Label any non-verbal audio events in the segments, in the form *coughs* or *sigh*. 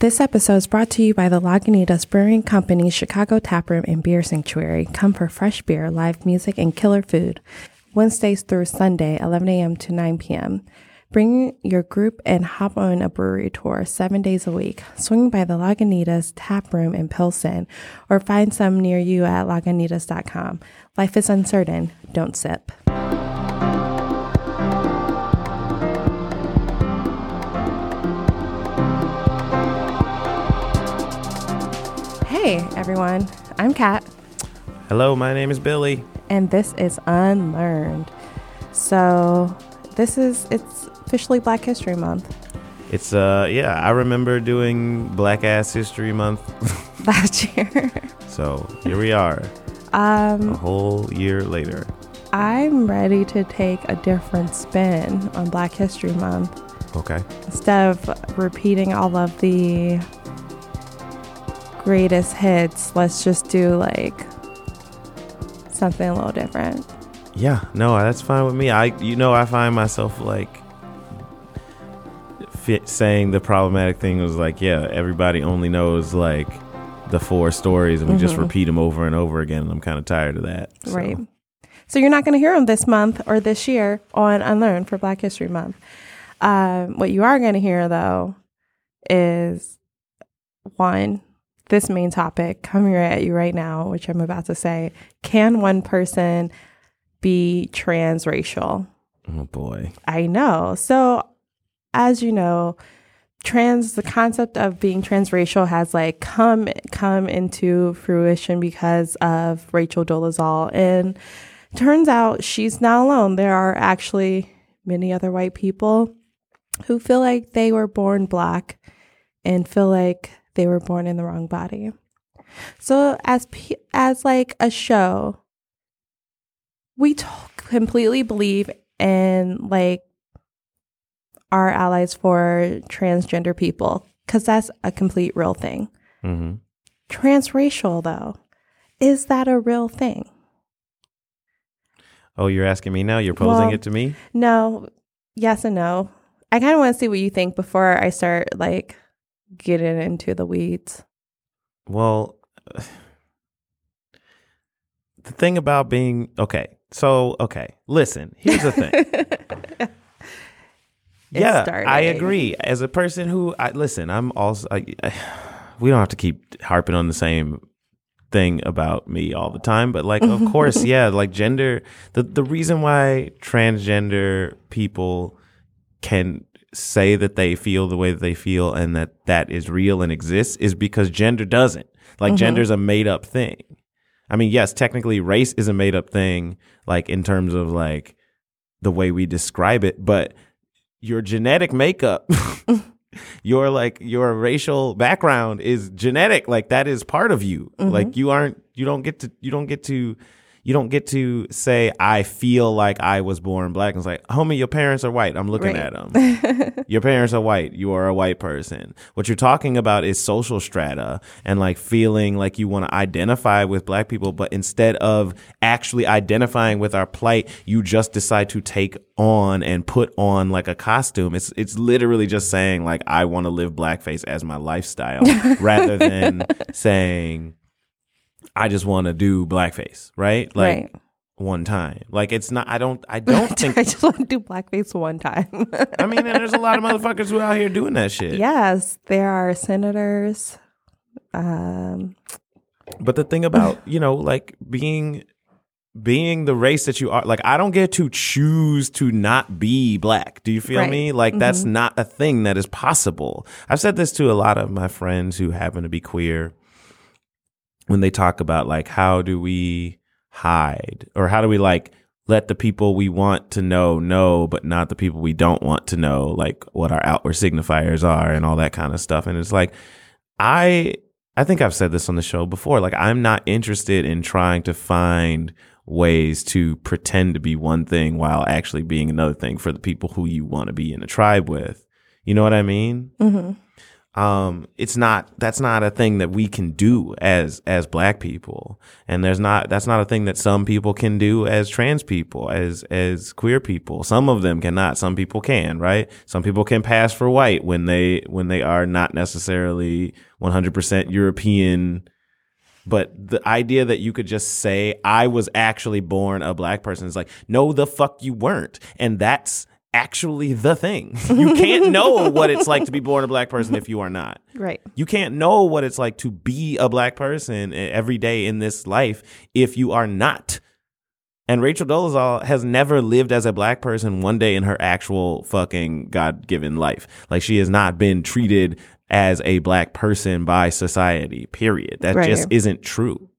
This episode is brought to you by the Lagunitas Brewing Company's Chicago Taproom and Beer Sanctuary. Come for fresh beer, live music, and killer food. Wednesdays through Sunday, 11 a.m. to 9 p.m. Bring your group and hop on a brewery tour seven days a week. Swing by the Lagunitas Tap Room in Pilsen or find some near you at lagunitas.com. Life is uncertain. Don't sip. Hey everyone, I'm Kat, Hello, my name is Billie. and this is Unlearned. So, this is it's officially Black History Month. It's uh yeah, I remember doing Black Ass History Month. *laughs* Last year, so here we are, um, a whole year later. I'm ready to take a different spin on Black History Month. Okay. Instead of repeating all of the greatest hits, let's just do like something a little different. Yeah, no, that's fine with me. I you know, I find myself like fit saying the problematic thing was like, yeah, everybody only knows like the four stories and we just Mhm. repeat them over and over again and I'm kind of tired of that. So, Right. So you're not going to hear them this month or this year on Unlearn for Black History Month. Um, what you are going to hear though is one, this main topic coming right at you right now, which I'm about to say. Can one person be transracial? Oh boy. I know. So, as you know, trans the concept of being transracial has like come come into fruition because of Rachel Dolezal and turns out she's not alone. There are actually many other white people who feel like they were born black and feel like they were born in the wrong body. So as as like a show, we t- completely believe in like our allies for transgender people because that's a complete real thing. hmm Transracial, though, is that a real thing? Oh, you're asking me now? You're posing Well- it to me? No, yes and no. I kind of want to see what you think before I start like getting into the weeds. Well, *sighs* the thing about being okay. So, okay, listen. Here's the thing. *laughs* Yeah, I agree. As a person who, I listen, I'm also. I, I, *sighs* we don't have to keep harping on the same thing about me all the time, but like, of course, *laughs* yeah, like gender. The the reason why transgender people can say that they feel the way that they feel and that that is real and exists is because gender doesn't. Like, mm-hmm. gender's a made up thing. I mean, yes, technically, race is a made up thing, like in terms of like the way we describe it, but your genetic makeup, *laughs* your like your racial background is genetic. Like that is part of you. Mm-hmm. Like you aren't, you don't get to, you don't get to, you don't get to say I feel like I was born black. It's like, homie, your parents are white. I'm looking Right. at them. *laughs* your parents are white. You are a white person. What you're talking about is social strata and like feeling like you want to identify with black people, but instead of actually identifying with our plight, you just decide to take on and put on like a costume. It's it's literally just saying like I want to live blackface as my lifestyle *laughs* rather than saying I just want to do blackface, right? Like right. one time. Like it's not I don't I don't *laughs* think I just want to do blackface one time. I mean, and there's a lot of motherfuckers who out here doing that shit. yes, there are senators. Um, But the thing about, you know, like being being the race that you are, like I don't get to choose to not be black. Do you feel Right. me? Like that's not a thing that is possible. I've said this to a lot of my friends who happen to be queer when they talk about like how do we hide? Or how do we like let the people we want to know know but not the people we don't want to know like what our outward signifiers are and all that kind of stuff. And it's like i i think i've said this on the show before like i'm not interested in trying to find ways to pretend to be one thing while actually being another thing for the people who you want to be in a tribe with. You know what i mean? Mhm. Um, it's not that's not a thing that we can do as as black people. And there's not that's not a thing that some people can do as trans people as as queer people. Some of them cannot some people can right? Some people can pass for white when they when they are not necessarily 100% european. But the idea that you could just say i was actually born a black person is like no the fuck you weren't. And that's actually the thing. You can't *laughs* know what it's like to be born a black person if you are not. Right. You can't know what it's like to be a black person every day in this life if you are not. And Rachel Dolezal has never lived as a black person one day in her actual fucking God given life. Like she has not been treated as a black person by society, period. That right. just isn't true.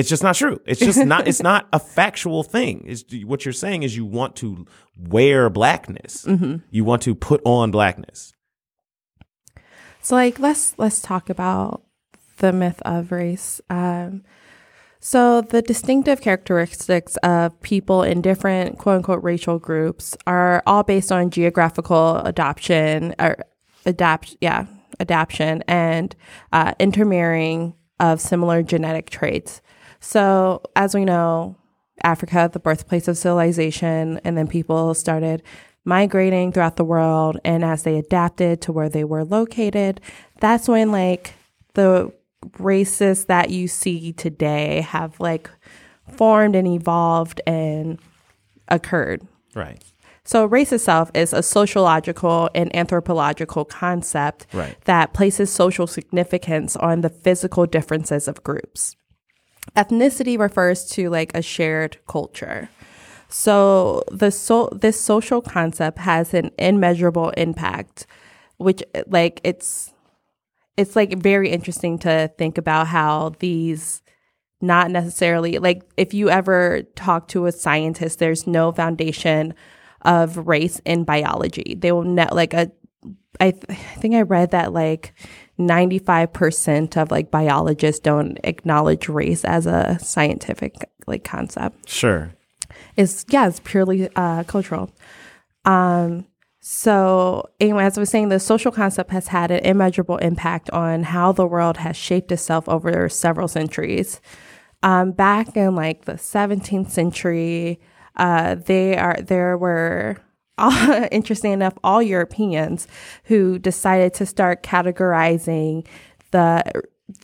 It's just not true. It's just not. it's *laughs* not a factual thing. It's, what you're saying is you want to wear blackness. Mm-hmm. You want to put on blackness. So, like, let's let's talk about the myth of race. Um, so, the distinctive characteristics of people in different quote unquote racial groups are all based on geographical adoption or adapt, yeah, adaptation and uh, intermarrying of similar genetic traits. So, as we know, Africa, the birthplace of civilization, and then people started migrating throughout the world. And as they adapted to where they were located, that's when like the races that you see today have like formed and evolved and occurred. Right. So, race itself is a sociological and anthropological concept right. that places social significance on the physical differences of groups ethnicity refers to like a shared culture. So the so this social concept has an immeasurable impact, which like it's it's like very interesting to think about how these not necessarily like if you ever talk to a scientist, there's no foundation of race in biology. They will net like a I, th- I think I read that like 95% of like biologists don't acknowledge race as a scientific like concept. Sure. It's yeah, it's purely uh, cultural. Um so anyway, as I was saying, the social concept has had an immeasurable impact on how the world has shaped itself over several centuries. Um, back in like the 17th century, uh, they are there were all, *laughs* interesting enough, all Europeans who decided to start categorizing the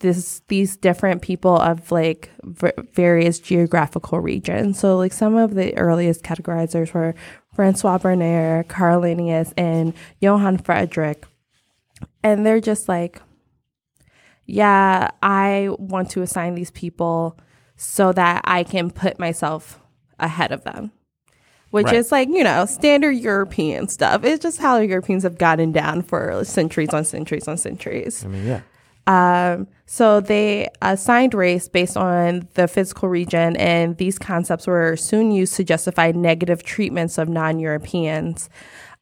this these different people of like v- various geographical regions. So like some of the earliest categorizers were Francois Bernier, Carl Linnaeus, and Johann Frederick, And they're just like, yeah, I want to assign these people so that I can put myself ahead of them which right. is like, you know, standard European stuff. It's just how Europeans have gotten down for centuries on centuries on centuries. I mean, yeah. Um, so they assigned race based on the physical region, and these concepts were soon used to justify negative treatments of non Europeans.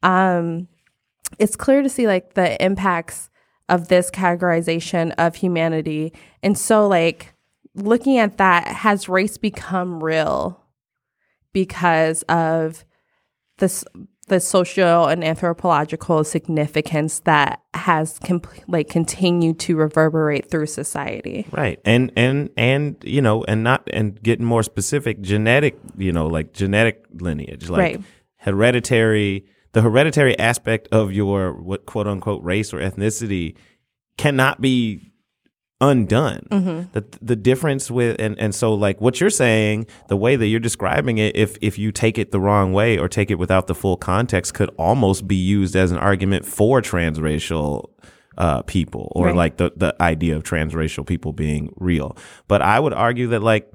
Um, it's clear to see like the impacts of this categorization of humanity. And so, like, looking at that, has race become real? Because of this the social and anthropological significance that has comp- like continued to reverberate through society right and and and you know and not and getting more specific genetic you know like genetic lineage like right. hereditary the hereditary aspect of your what quote unquote race or ethnicity cannot be undone. Mm-hmm. The the difference with and and so like what you're saying, the way that you're describing it, if if you take it the wrong way or take it without the full context, could almost be used as an argument for transracial uh, people or right. like the the idea of transracial people being real. But I would argue that like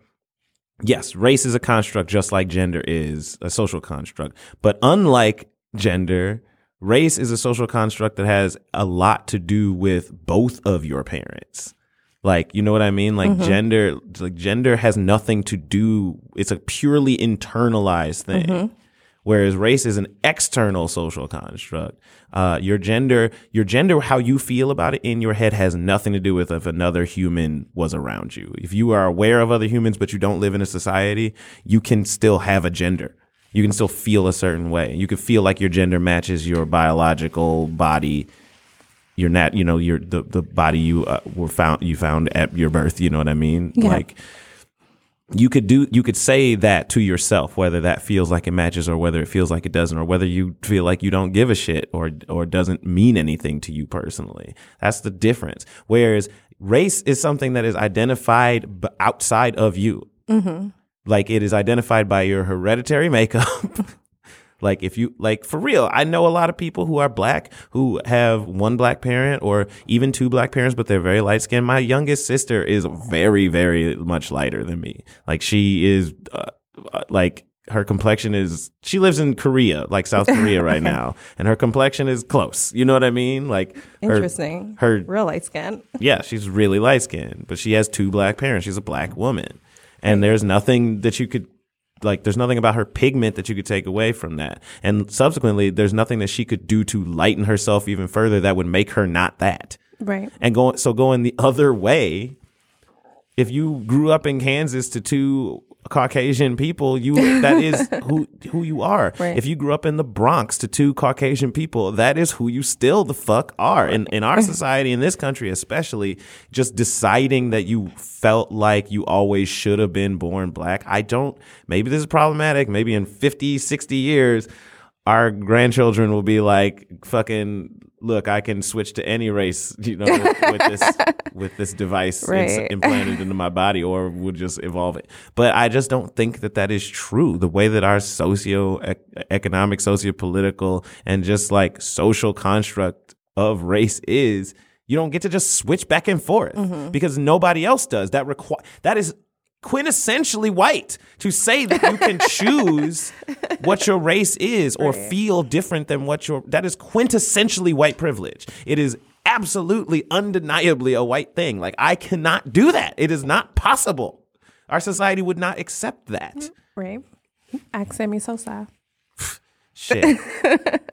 yes, race is a construct just like gender is a social construct. But unlike gender, race is a social construct that has a lot to do with both of your parents. Like, you know what I mean? Like mm-hmm. gender, like gender has nothing to do. It's a purely internalized thing. Mm-hmm. Whereas race is an external social construct. Uh, your gender, your gender, how you feel about it in your head has nothing to do with if another human was around you. If you are aware of other humans, but you don't live in a society, you can still have a gender. You can still feel a certain way. You can feel like your gender matches your biological body your nat you know your the the body you uh, were found you found at your birth you know what i mean? Yeah. like you could do you could say that to yourself whether that feels like it matches or whether it feels like it doesn't or whether you feel like you don't give a shit or or doesn't mean anything to you personally. That's the difference. Whereas race is something that is identified b- outside of you. Like it is identified by your hereditary makeup *laughs* Like if you like for real, I know a lot of people who are black who have one black parent or even two black parents, but they're very light skinned. My youngest sister is very, very much lighter than me. Like she is, uh, uh, like her complexion is. She lives in Korea, like South *laughs* Korea right now, and her complexion is close. You know what I mean? Like her- Interesting. Her, Real light skin. *laughs* yeah, she's really light skinned, but she has two black parents. She's a black woman. And there's nothing that you could like there's nothing about her pigment that you could take away from that. And subsequently, there's nothing that she could do to lighten herself even further that would make her not that. Right. And going so going the other way, if you grew up in Kansas to two Caucasian people, you that is *laughs* who who you are. Right. If you grew up in the Bronx to two Caucasian people, that is who you still the fuck are. In in our *laughs* society, in this country especially, just deciding that you felt like you always should have been born black. I don't maybe this is problematic. Maybe in 50, 60 years, our grandchildren will be like fucking look i can switch to any race you know with, with this *laughs* with this device Right. implanted into my body or would just evolve it. But i just don't think that that is true. The way that our socio economic socio-political and just like social construct of race is you don't get to just switch back and forth mm-hmm. because nobody else does. That require that is quintessentially white to say that you can *laughs* choose what your race is or feel different than what your that is quintessentially white privilege. It is absolutely undeniably a white thing. Like i cannot do that. It is not possible. Our society would not accept that. Right. Ask Sammy Sosa. shit. *laughs*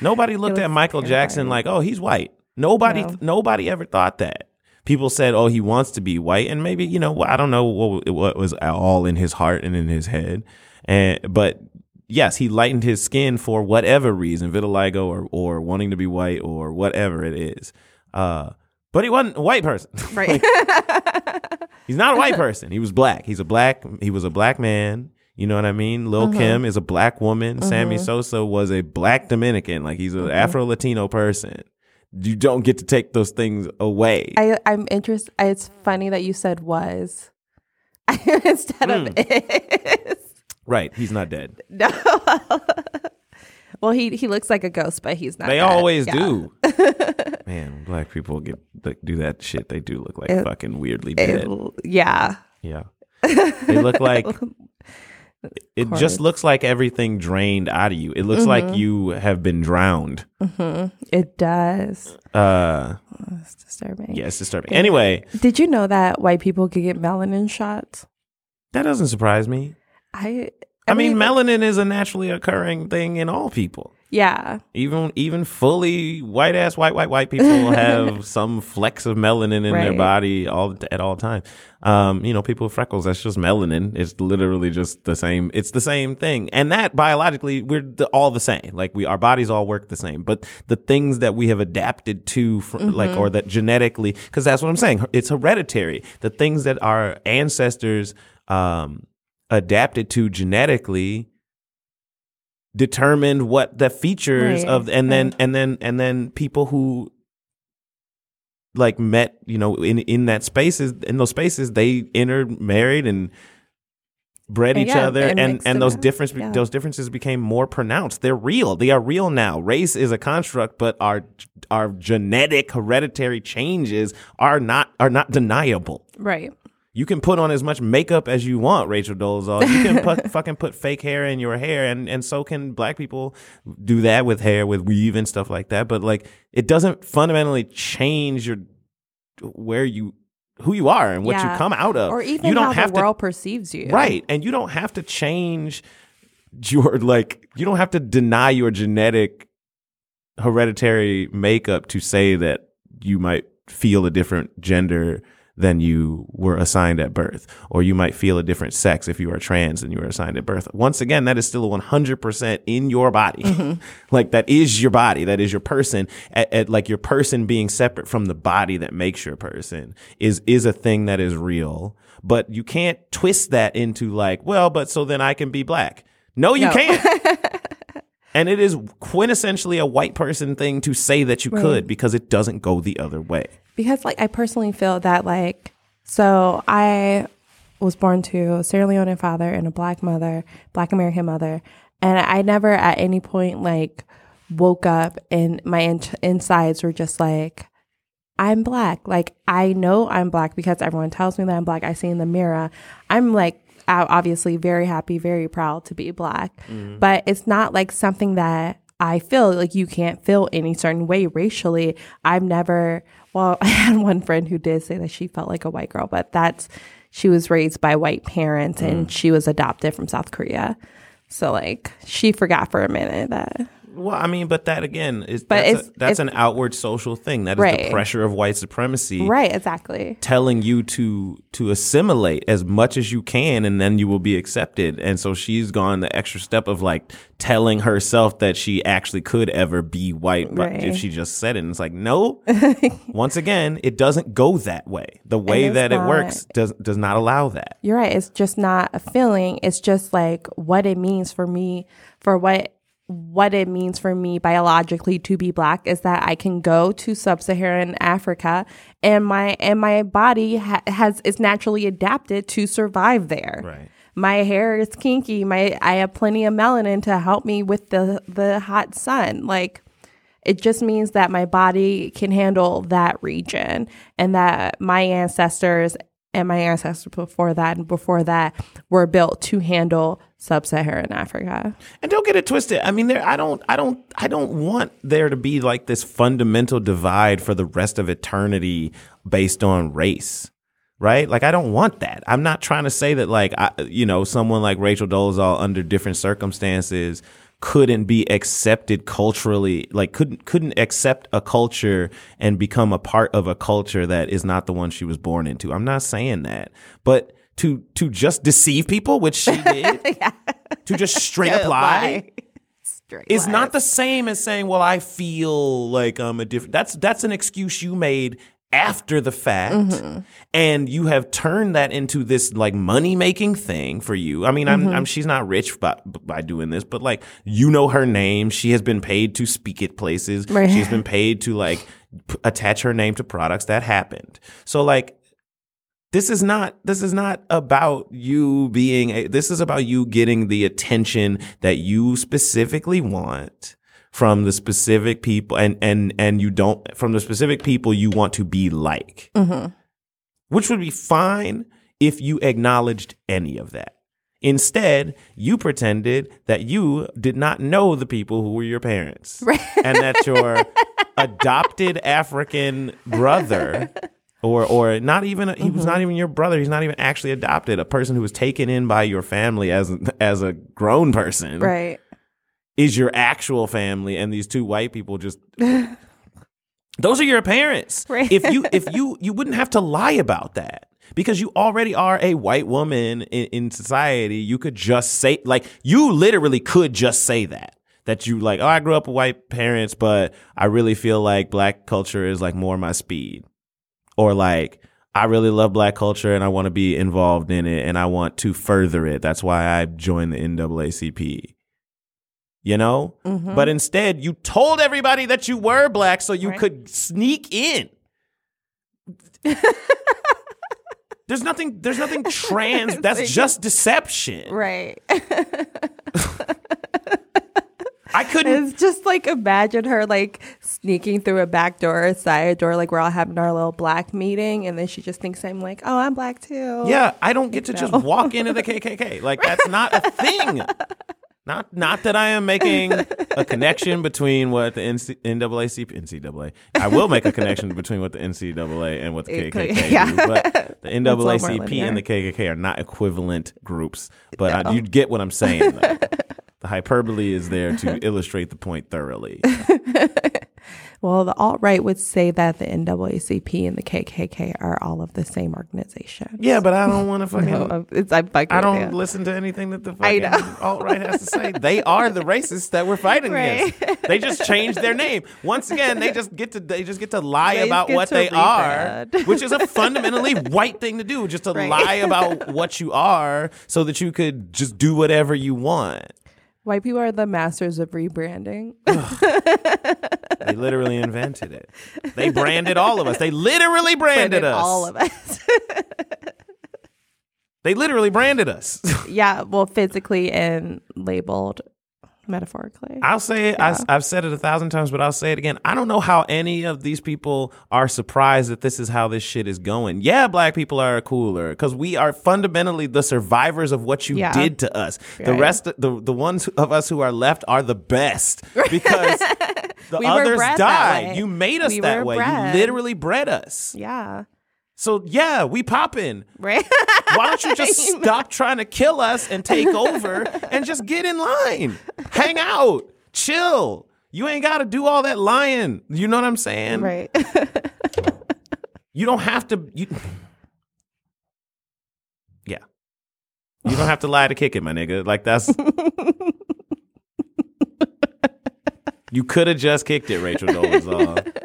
Nobody looked at michael jackson like oh he's white. Nobody No. nobody ever thought that people said oh he wants to be white and maybe you know i don't know what, what was all in his heart and in his head and but yes he lightened his skin for whatever reason vitiligo or, or wanting to be white or whatever it is uh but he wasn't a white person *laughs* Right. *laughs* He's not a white person. He was black. He's a black. He was a black man. You know what I mean? Lil Kim is a black woman. Sammy Sosa was a black Dominican. Like he's an Afro Latino person. You don't get to take those things away. I, I'm interested. It's funny that you said was *laughs* instead of Hmm. is. right. He's not dead. No. *laughs* well, he he looks like a ghost, but he's not. They dead. always Yeah. do. *laughs* Man, black people get do that shit. They do look like It- fucking weirdly It- dead. yeah. Yeah. They look like it just looks like everything drained out of you. It looks like you have been drowned. It does. Uh It's disturbing. yeah, it's disturbing. Anyway, Did you know that white people could get melanin shots? that doesn't surprise me. I. I, mean, melanin is a naturally occurring thing in all people. Yeah. Even even fully white ass white white white people *laughs* have some flecks of melanin in their body all at all times. Um, you know, people with freckles that's just melanin. It's literally just the same. It's the same thing, and that biologically we're the, all the same. Like we, our bodies all work the same. But the things that we have adapted to, fr- like or that genetically, because that's what I'm saying. It's hereditary. The things that our ancestors um, adapted to genetically determined what the features Right, of and then right. and then and then people who like met you know in in that spaces in those spaces they entered married and bred And each yeah, other and and and those difference Yeah. those differences became more pronounced they're real they are real now race is a construct but our our genetic hereditary changes are not are not deniable Right. You can put on as much makeup as you want, Rachel Dolezal. You can put, *laughs* fucking put fake hair in your hair, and, and so can black people do that with hair, with weave and stuff like that. But like, it doesn't fundamentally change your where you who you are and what you come out of. Or even you don't how have the world perceives you. right, and you don't have to change your like. You don't have to deny your genetic hereditary makeup to say that you might feel a different gender than you were assigned at birth, or you might feel a different sex if you are trans and you were assigned at birth. Once again, that is still 100% in your body. Mm-hmm. *laughs* like that is your body. That is your person. At, at, like your person being separate from the body that makes your person is, is a thing that is real. But you can't twist that into like, well, but so then I can be black. No, you no. can't. *laughs* and it is quintessentially a white person thing to say that you right. could because it doesn't go the other way because like I personally feel that like so I was born to a Sierra Leonean father and a black mother, black American mother, and I never at any point like woke up and my in- insides were just like I'm black. Like I know I'm black because everyone tells me that I'm black. I see in the mirror. I'm like obviously very happy, very proud to be black. Mm-hmm. But it's not like something that I feel like you can't feel any certain way racially. I've never well, *laughs* I had one friend who did say that she felt like a white girl, but that's she was raised by white parents and mm. she was adopted from South Korea. So like she forgot for a minute that well, I mean, but that again is but that's, it's, a, that's it's, an outward social thing. That is right. the pressure of white supremacy, right? Exactly, telling you to to assimilate as much as you can, and then you will be accepted. And so she's gone the extra step of like telling herself that she actually could ever be white, right. if she just said it, and it's like no. *laughs* Once again, it doesn't go that way. The way that not, it works does does not allow that. You're right. It's just not a feeling. It's just like what it means for me for what what it means for me biologically to be black is that I can go to sub-Saharan Africa and my and my body ha- has is naturally adapted to survive there. Right. My hair is kinky. My I have plenty of melanin to help me with the the hot sun. Like it just means that my body can handle that region and that my ancestors and my ancestors before that and before that were built to handle sub-Saharan Africa. And don't get it twisted. I mean, there I don't I don't I don't want there to be like this fundamental divide for the rest of eternity based on race. Right? Like I don't want that. I'm not trying to say that like I, you know, someone like Rachel Dolezal under different circumstances couldn't be accepted culturally like couldn't couldn't accept a culture and become a part of a culture that is not the one she was born into. I'm not saying that. But to to just deceive people, which she *laughs* did, yeah. to just straight up lie, straight is lies. not the same as saying, "Well, I feel like I'm a different." That's that's an excuse you made after the fact mm-hmm. and you have turned that into this like money making thing for you. I mean, mm-hmm. I'm, I'm, she's not rich by, by doing this, but like, you know her name. She has been paid to speak at places. Right. She's been paid to like p- attach her name to products that happened. So like, this is not this is not about you being a, this is about you getting the attention that you specifically want from the specific people and and and you don't from the specific people you want to be like mm-hmm. which would be fine if you acknowledged any of that instead you pretended that you did not know the people who were your parents right. and that your *laughs* adopted african brother or or not even he mm-hmm. was not even your brother he's not even actually adopted a person who was taken in by your family as as a grown person right is your actual family and these two white people just *laughs* those are your parents *laughs* right. if you if *laughs* you you wouldn't have to lie about that because you already are a white woman in, in society you could just say like you literally could just say that that you like oh i grew up with white parents but i really feel like black culture is like more my speed or like I really love black culture and I want to be involved in it and I want to further it. That's why I joined the NAACP. You know? Mm-hmm. But instead, you told everybody that you were black so you right. could sneak in. *laughs* there's nothing there's nothing *laughs* trans that's just deception. Right. *laughs* I couldn't. It's just like imagine her like sneaking through a back door or side door, like we're all having our little black meeting, and then she just thinks I'm like, oh, I'm black too. Yeah, I don't get to just walk into the KKK. Like that's not a thing. Not not that I am making *laughs* a connection between what the NC, NAACP, NCAA. I will make a connection between what the NCAA and what the KKK *laughs* yeah. do, but the NAACP and the KKK are not equivalent groups. But no. I, you get what I'm saying. Though. *laughs* The hyperbole is there to illustrate the point thoroughly. Well, the alt right would say that the NAACP and the KKK are all of the same organization. Yeah, but I don't want to *laughs* fucking. No, it's, I'm fucking I don't you. listen to anything that the fucking alt right has to say. They are the racists that we're fighting Right. against. They just changed their name. Once again, they just get to they just get to lie They about what they are, which is a *laughs* fundamentally white thing to do. Just to Right. lie about *laughs* what you are, so that you could just do whatever you want. White people are the masters of rebranding. They literally invented it. They branded all of us. They literally branded, Branded us. all of us. They literally branded us. yeah, well, physically and labeled metaphorically. I'll say it. I, I've said it a thousand times, but I'll say it again. I don't know how any of these people are surprised that this is how this shit is going. Yeah, black people are cooler because we are fundamentally the survivors of what you Yeah. did to us. The Right. rest, the the ones of us who are left are the best *laughs* because *laughs* the We others died. You made us We that way. bred. You literally bred us. yeah, So yeah, we poppin'. right. Why don't you *laughs* just stop trying to kill us and take over and just get in line? Hang out, chill. You ain't got to do all that lying. You know what I'm saying? right. *laughs* You don't have to. You, yeah. You don't have to lie to kick it, my nigga. Like that's. *laughs* you could have just kicked it, Rachel Dolezal.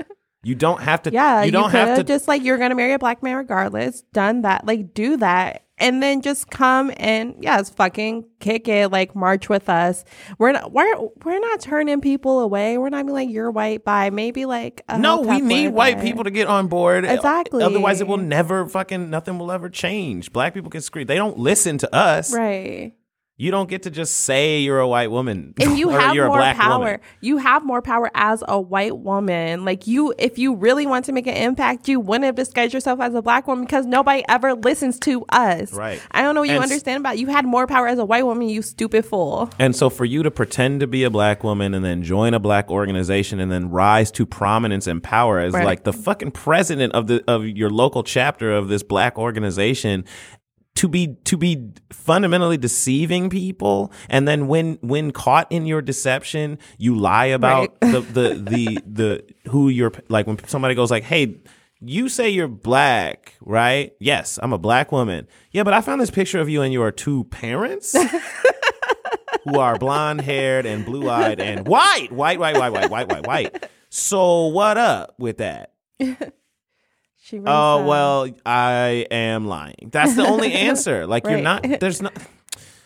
You don't have to. Yeah, You you, don't could have to. just like you're gonna marry a black man regardless. Done that, like do that, and then just come and yes, fucking kick it, like march with us. We're not we're we're not turning people away. We're not being like you're white by maybe like a No, we need white people to get on board. Exactly. Otherwise, it will never fucking nothing will ever change. Black people can scream. They don't listen to us. right. You don't get to just say you're a white woman and you *laughs* have you're a more black power. woman. You have more power as a white woman. Like you, if you really want to make an impact, you wouldn't have disguised yourself as a black woman because nobody ever listens to us. Right. I don't know what you And understand about. You had more power as a white woman. You stupid fool. And so for you to pretend to be a black woman and then join a black organization and then rise to prominence and power as Right. like the fucking president of the of your local chapter of this black organization to be to be fundamentally deceiving people and then when when caught in your deception you lie about Right. the, the the the who you're like when somebody goes like hey you say you're black right yes i'm a black woman yeah but i found this picture of you and your two parents *laughs* who are blonde haired and blue eyed and white, white, white, white, white, white, white, white. So what up with that? *laughs* She. Oh well, I am lying. That's the only *laughs* answer. Like you're not. There's not. *laughs*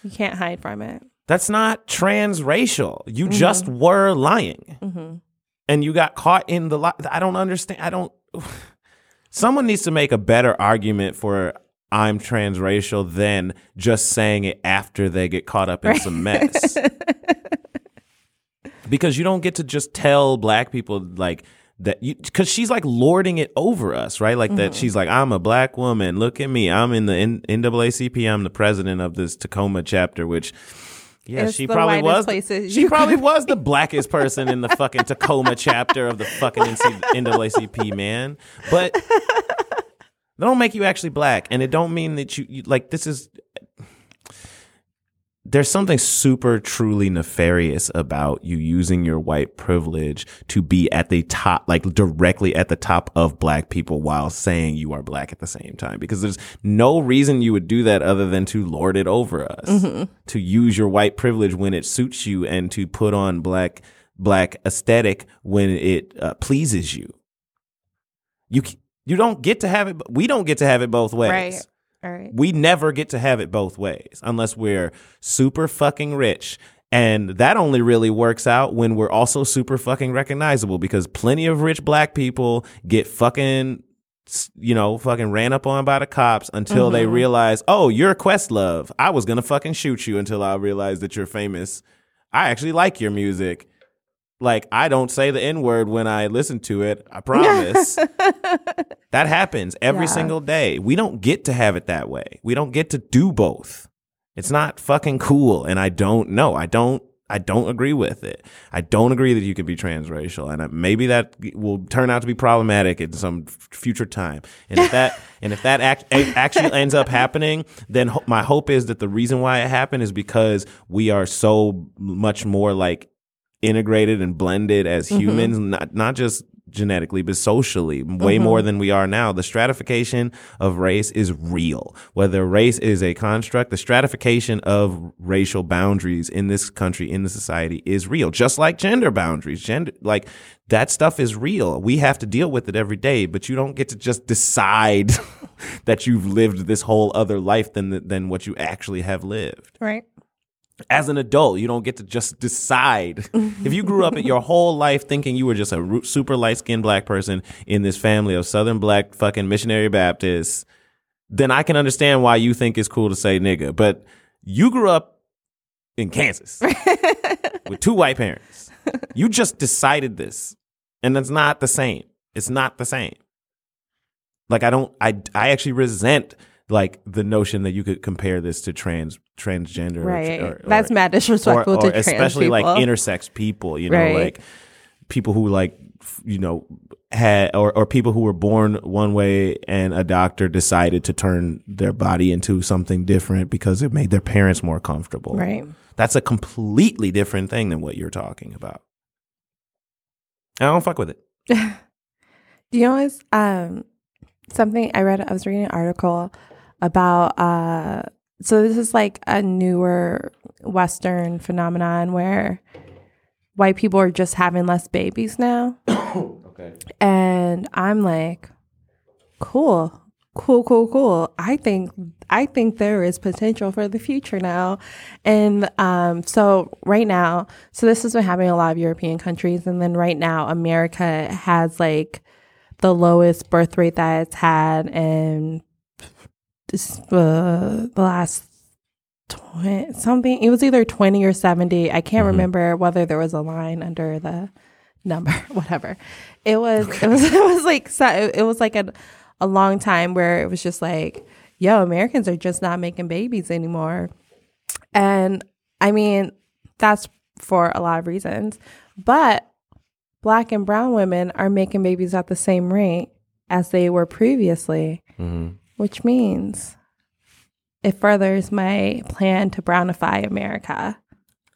You can't hide from it. That's not transracial. You mm-hmm. just were lying, mm-hmm. and you got caught in the lie. I don't understand. I don't. *sighs* Someone needs to make a better argument for I'm transracial than just saying it after they get caught up in some mess. *laughs* because you don't get to just tell black people like that you because she's like lording it over us right? Like Mm-hmm. that she's like i'm a black woman. Look at me. I'm in the N- naacp i'm the president of this tacoma chapter which yeah It's she probably was she probably was the blackest person in the fucking tacoma chapter of the fucking NC- naacp man. But *laughs* that don't make you actually black and it don't mean that you, you like this is there's something super truly nefarious about you using your white privilege to be at the top like directly at the top of black people while saying you are black at the same time. Because there's no reason you would do that other than to lord it over us to use your white privilege when it suits you and to put on black black aesthetic when it uh, pleases you. You you don't get to have it we don't get to have it both ways. Right. All right. we never get to have it both ways unless we're super fucking rich. And that only really works out when we're also super fucking recognizable because plenty of rich black people get fucking, you know, fucking ran up on by the cops until they mm-hmm. realize, oh, you're Questlove. I was to fucking shoot you until I realized that you're famous. I actually like your music. Like, I don't say the N word when I listen to it. I *laughs* promise. That happens every Yeah. single day. We don't get to have it that way. We don't get to do both. It's not fucking cool. And I don't know. I don't. I don't agree with it. I don't agree that you can be transracial, and maybe that will turn out to be problematic in some future time. And if that *laughs* and if that act, actually ends up happening, then ho- my hope is that the reason why it happened is because we are so much more like integrated and blended as humans, not not just genetically, but socially, way Mm-hmm. more than we are now. The stratification of race is real. Whether race is a construct, the stratification of racial boundaries in this country, in the society is real. Just like gender boundaries. Gender, like that stuff is real. We have to deal with it every day, but you don't get to just decide *laughs* that you've lived this whole other life than, than what you actually have lived Right. As an adult, you don't get to just decide. *laughs* if you grew up your whole life thinking you were just a super light skinned black person in this family of Southern black fucking missionary Baptists, then I can understand why you think it's cool to say nigga. But you grew up in Kansas *laughs* with two white parents. You just decided this, and it's not the same. It's not the same. Like I don't, I, I actually resent like the notion that you could compare this to trans transgender, Right. or- That's or- mad disrespectful to trans especially like intersex people. You know, Right. like people who like you know had or or people who were born one way and a doctor decided to turn their body into something different because it made their parents more comfortable. Right. That's a completely different thing than what you're talking about. I don't fuck with it. Do *laughs* you know what's um something I read I was reading an article about uh so this is like a newer western phenomenon where white people are just having less babies now. *coughs* Okay. And I'm like, cool. Cool, cool, cool. I think I think there is potential for the future now. And um so right now, so this has been happening in a lot of European countries and then right now America has like the lowest birth rate that it's had in this, uh, the last 20 something it was either 20 or 70 i can't Mhm. remember whether there was a line under the number *laughs* whatever. It was it was *laughs* it was like so- it was like a, a long time where it was just like yo americans are just not making babies anymore. And i mean that's for a lot of reasons. But black and brown women are making babies at the same rate as they were previously. Hmm which means it furthers my plan to brownify America.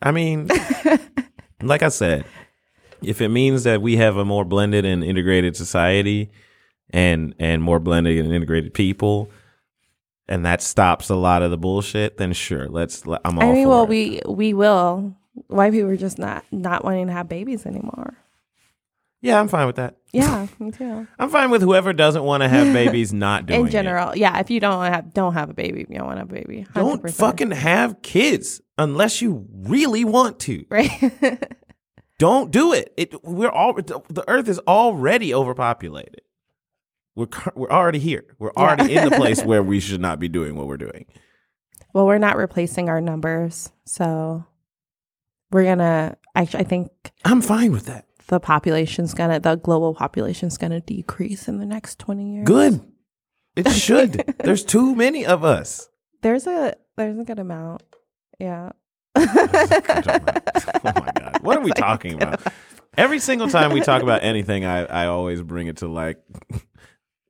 I mean, *laughs* like I said, if it means that we have a more blended and integrated society and and more blended and integrated people and that stops a lot of the bullshit, then sure, let's I'm all I mean, well, it. we we will. White people are just not not wanting to have babies anymore. Yeah, I'm fine with that. *laughs* Yeah, me too. I'm fine with whoever doesn't want to have *laughs* babies not doing In it. general, yeah. If you don't have don't have a baby, you don't want to have a baby. 100%. Don't fucking have kids unless you really want to. *laughs* right. Don't do it. It we're all the earth is already overpopulated. We're we're already here. We're Yeah. already in the place where we should not be doing what we're doing. well, we're not replacing our numbers, so we're gonna. Actually, I think I'm fine with that. The population's gonna the global population's gonna decrease in the next 20 years Good. It *laughs* should. There's too many of us. there's a there's a good amount yeah *laughs* Oh my god. What are we talking about? Every single time we talk about *laughs* anything, I, I always bring it to like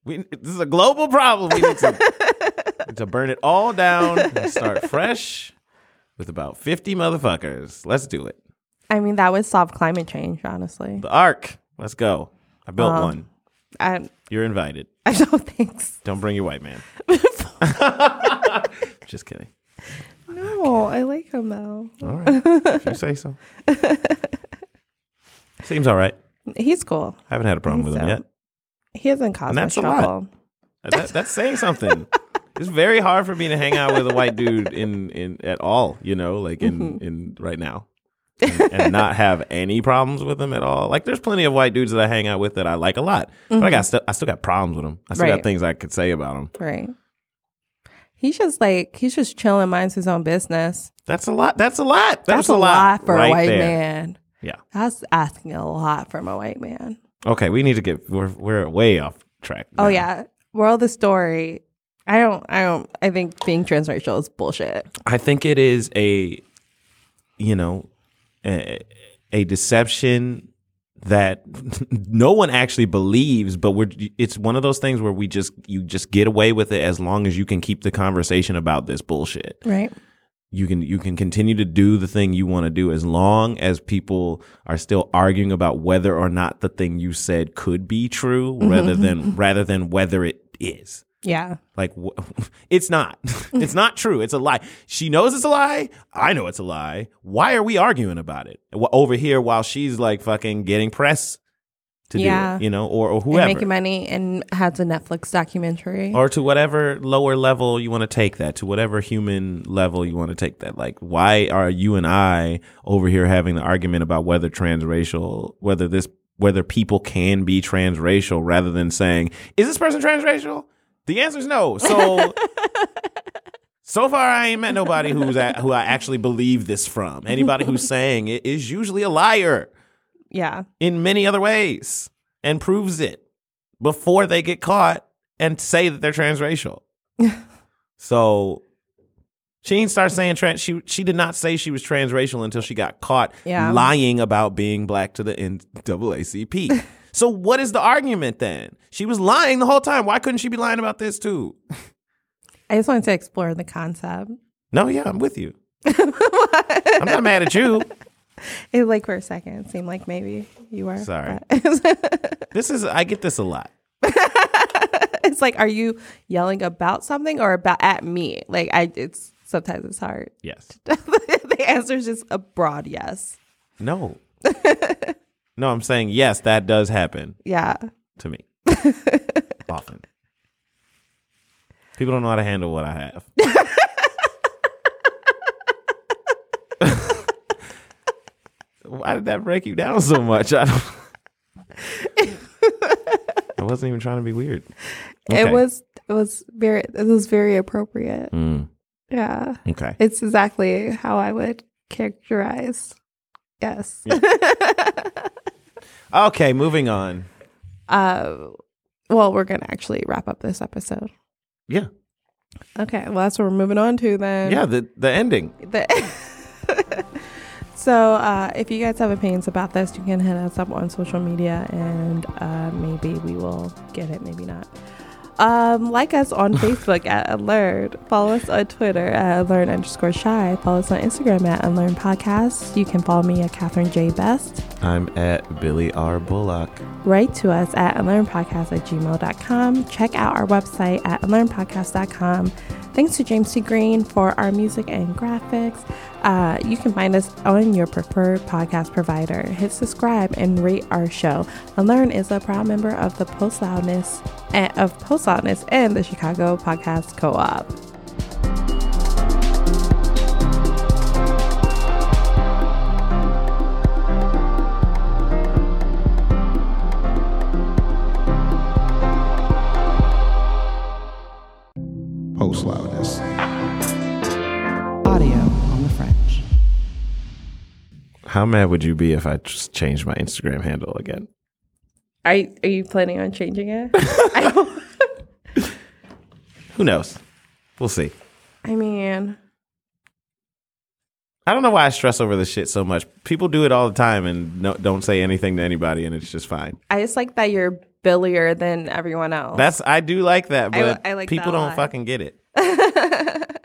we this is a global problem. We need to, to burn it all down and start fresh with about 50 motherfuckers. Let's do it. I mean that would solve climate change honestly The Ark. Let's go. I built Um, one. i You're invited. *laughs* i don't think so. Don't bring your white man. *laughs* Just kidding. no i like him though All right. If you say so. *laughs* Seems all right. he's cool I haven't had a problem with him So- yet. he hasn't caused And much that's a lot. trouble That, that's saying something. it's very hard for me to hang out with a white dude in, in at all, you know, like in, Mm-hmm. in right now. And, and *laughs* not have any problems with them at all. Like there's plenty of white dudes that I hang out with that I like a lot. But I got st- I still got problems with them. I still got Mm-hmm. Things I could say about them. right he's just like he's just chilling minds his own business That's a lot. That's a lot. that's, a lot, for right a white there. man Yeah. that's asking a lot from a white man Okay, we need to get we're we're way off track. Oh yeah. world of the story. I don't I don't I think being transracial is bullshit. I think it is a, you know, a, a deception that *laughs* no one actually believes, but we're it's one of those things where we just you just get away with it as long as you can keep the conversation about this bullshit. Right. you can you can continue to do the thing you want to do as long as people are still arguing about whether or not the thing you said could be true mm-hmm, rather than mm-hmm. rather than whether it is. Yeah. Like *laughs* it's not. *laughs* it's not true. It's a lie. She knows it's a lie. I know it's a lie. Why are we arguing about it over here while she's like fucking getting press to Yeah. do it, you know, or, or And whoever, making money and has a Netflix documentary. or to whatever lower level you want to take that, to whatever human level you want to take that. Like, why are you and I over here having the argument about whether transracial, whether this, whether people can be transracial, rather than saying, is this person transracial? The answer is no. So. So far, I ain't met nobody who's at, who I actually believe this from. Anybody who's *laughs* saying it is usually a liar yeah. in many other ways and proves it before they get caught and say that they're transracial. *laughs* so she didn't start saying trans. She she did not say she was transracial until she got caught Yeah. lying about being black to the NAACP. *laughs* so what is the argument then? She was lying the whole time. Why couldn't she be lying about this too? *laughs* I just wanted to explore the concept. No, yeah, I'm with you. *laughs* I'm not mad at you. It like for a second it seemed like maybe you were. Sorry. *laughs* This is I get this a lot. it's like, are you yelling about something or about at me? Like I, it's sometimes it's hard. Yes. the answer is just a broad yes. No. No, I'm saying yes, that does happen Yeah. to me *laughs* often. People don't know how to handle what I have. *laughs* Why did that break you down so much? I don't. I wasn't even trying to be weird. Okay. It was it was very it was very appropriate. Mm, Yeah. okay. It's exactly how I would characterize. Yes. *laughs* Okay, moving on. uh well, we're gonna actually wrap up this episode. Yeah. Okay, well that's what we're moving on to then. Yeah, the the ending. The- *laughs* so uh, if you guys have opinions about this, you can hit us up on social media and uh, maybe we will get it, maybe not. Um, like us on Facebook at Unlearned. Follow us on Twitter at Unlearned underscore shy. Follow us on Instagram at Unlearn Podcast. You can follow me at Catherine J. Best. I'm at Billie R. Bullock. Write to us at unlearnedpodcast at gmail.com. Check out our website at unlearnedpodcast.com. Thanks to James T. Green for our music and graphics. Uh, you can find us on your preferred podcast provider. Hit subscribe and rate our show. Unlearn is a proud member of the Post Loudness and of Post Loudness and the Chicago Podcast Co-op. How mad would you be if I just changed my Instagram handle again? Are you, are you planning on changing it? *laughs* I, *laughs* Who knows? We'll see. I mean, I don't know why I stress over this shit so much. People do it all the time and no, don't say anything to anybody, and it's just fine. I just like that you're billier than everyone else. That's I do like that, I- but I like people that a don't lot. fucking get it. *laughs*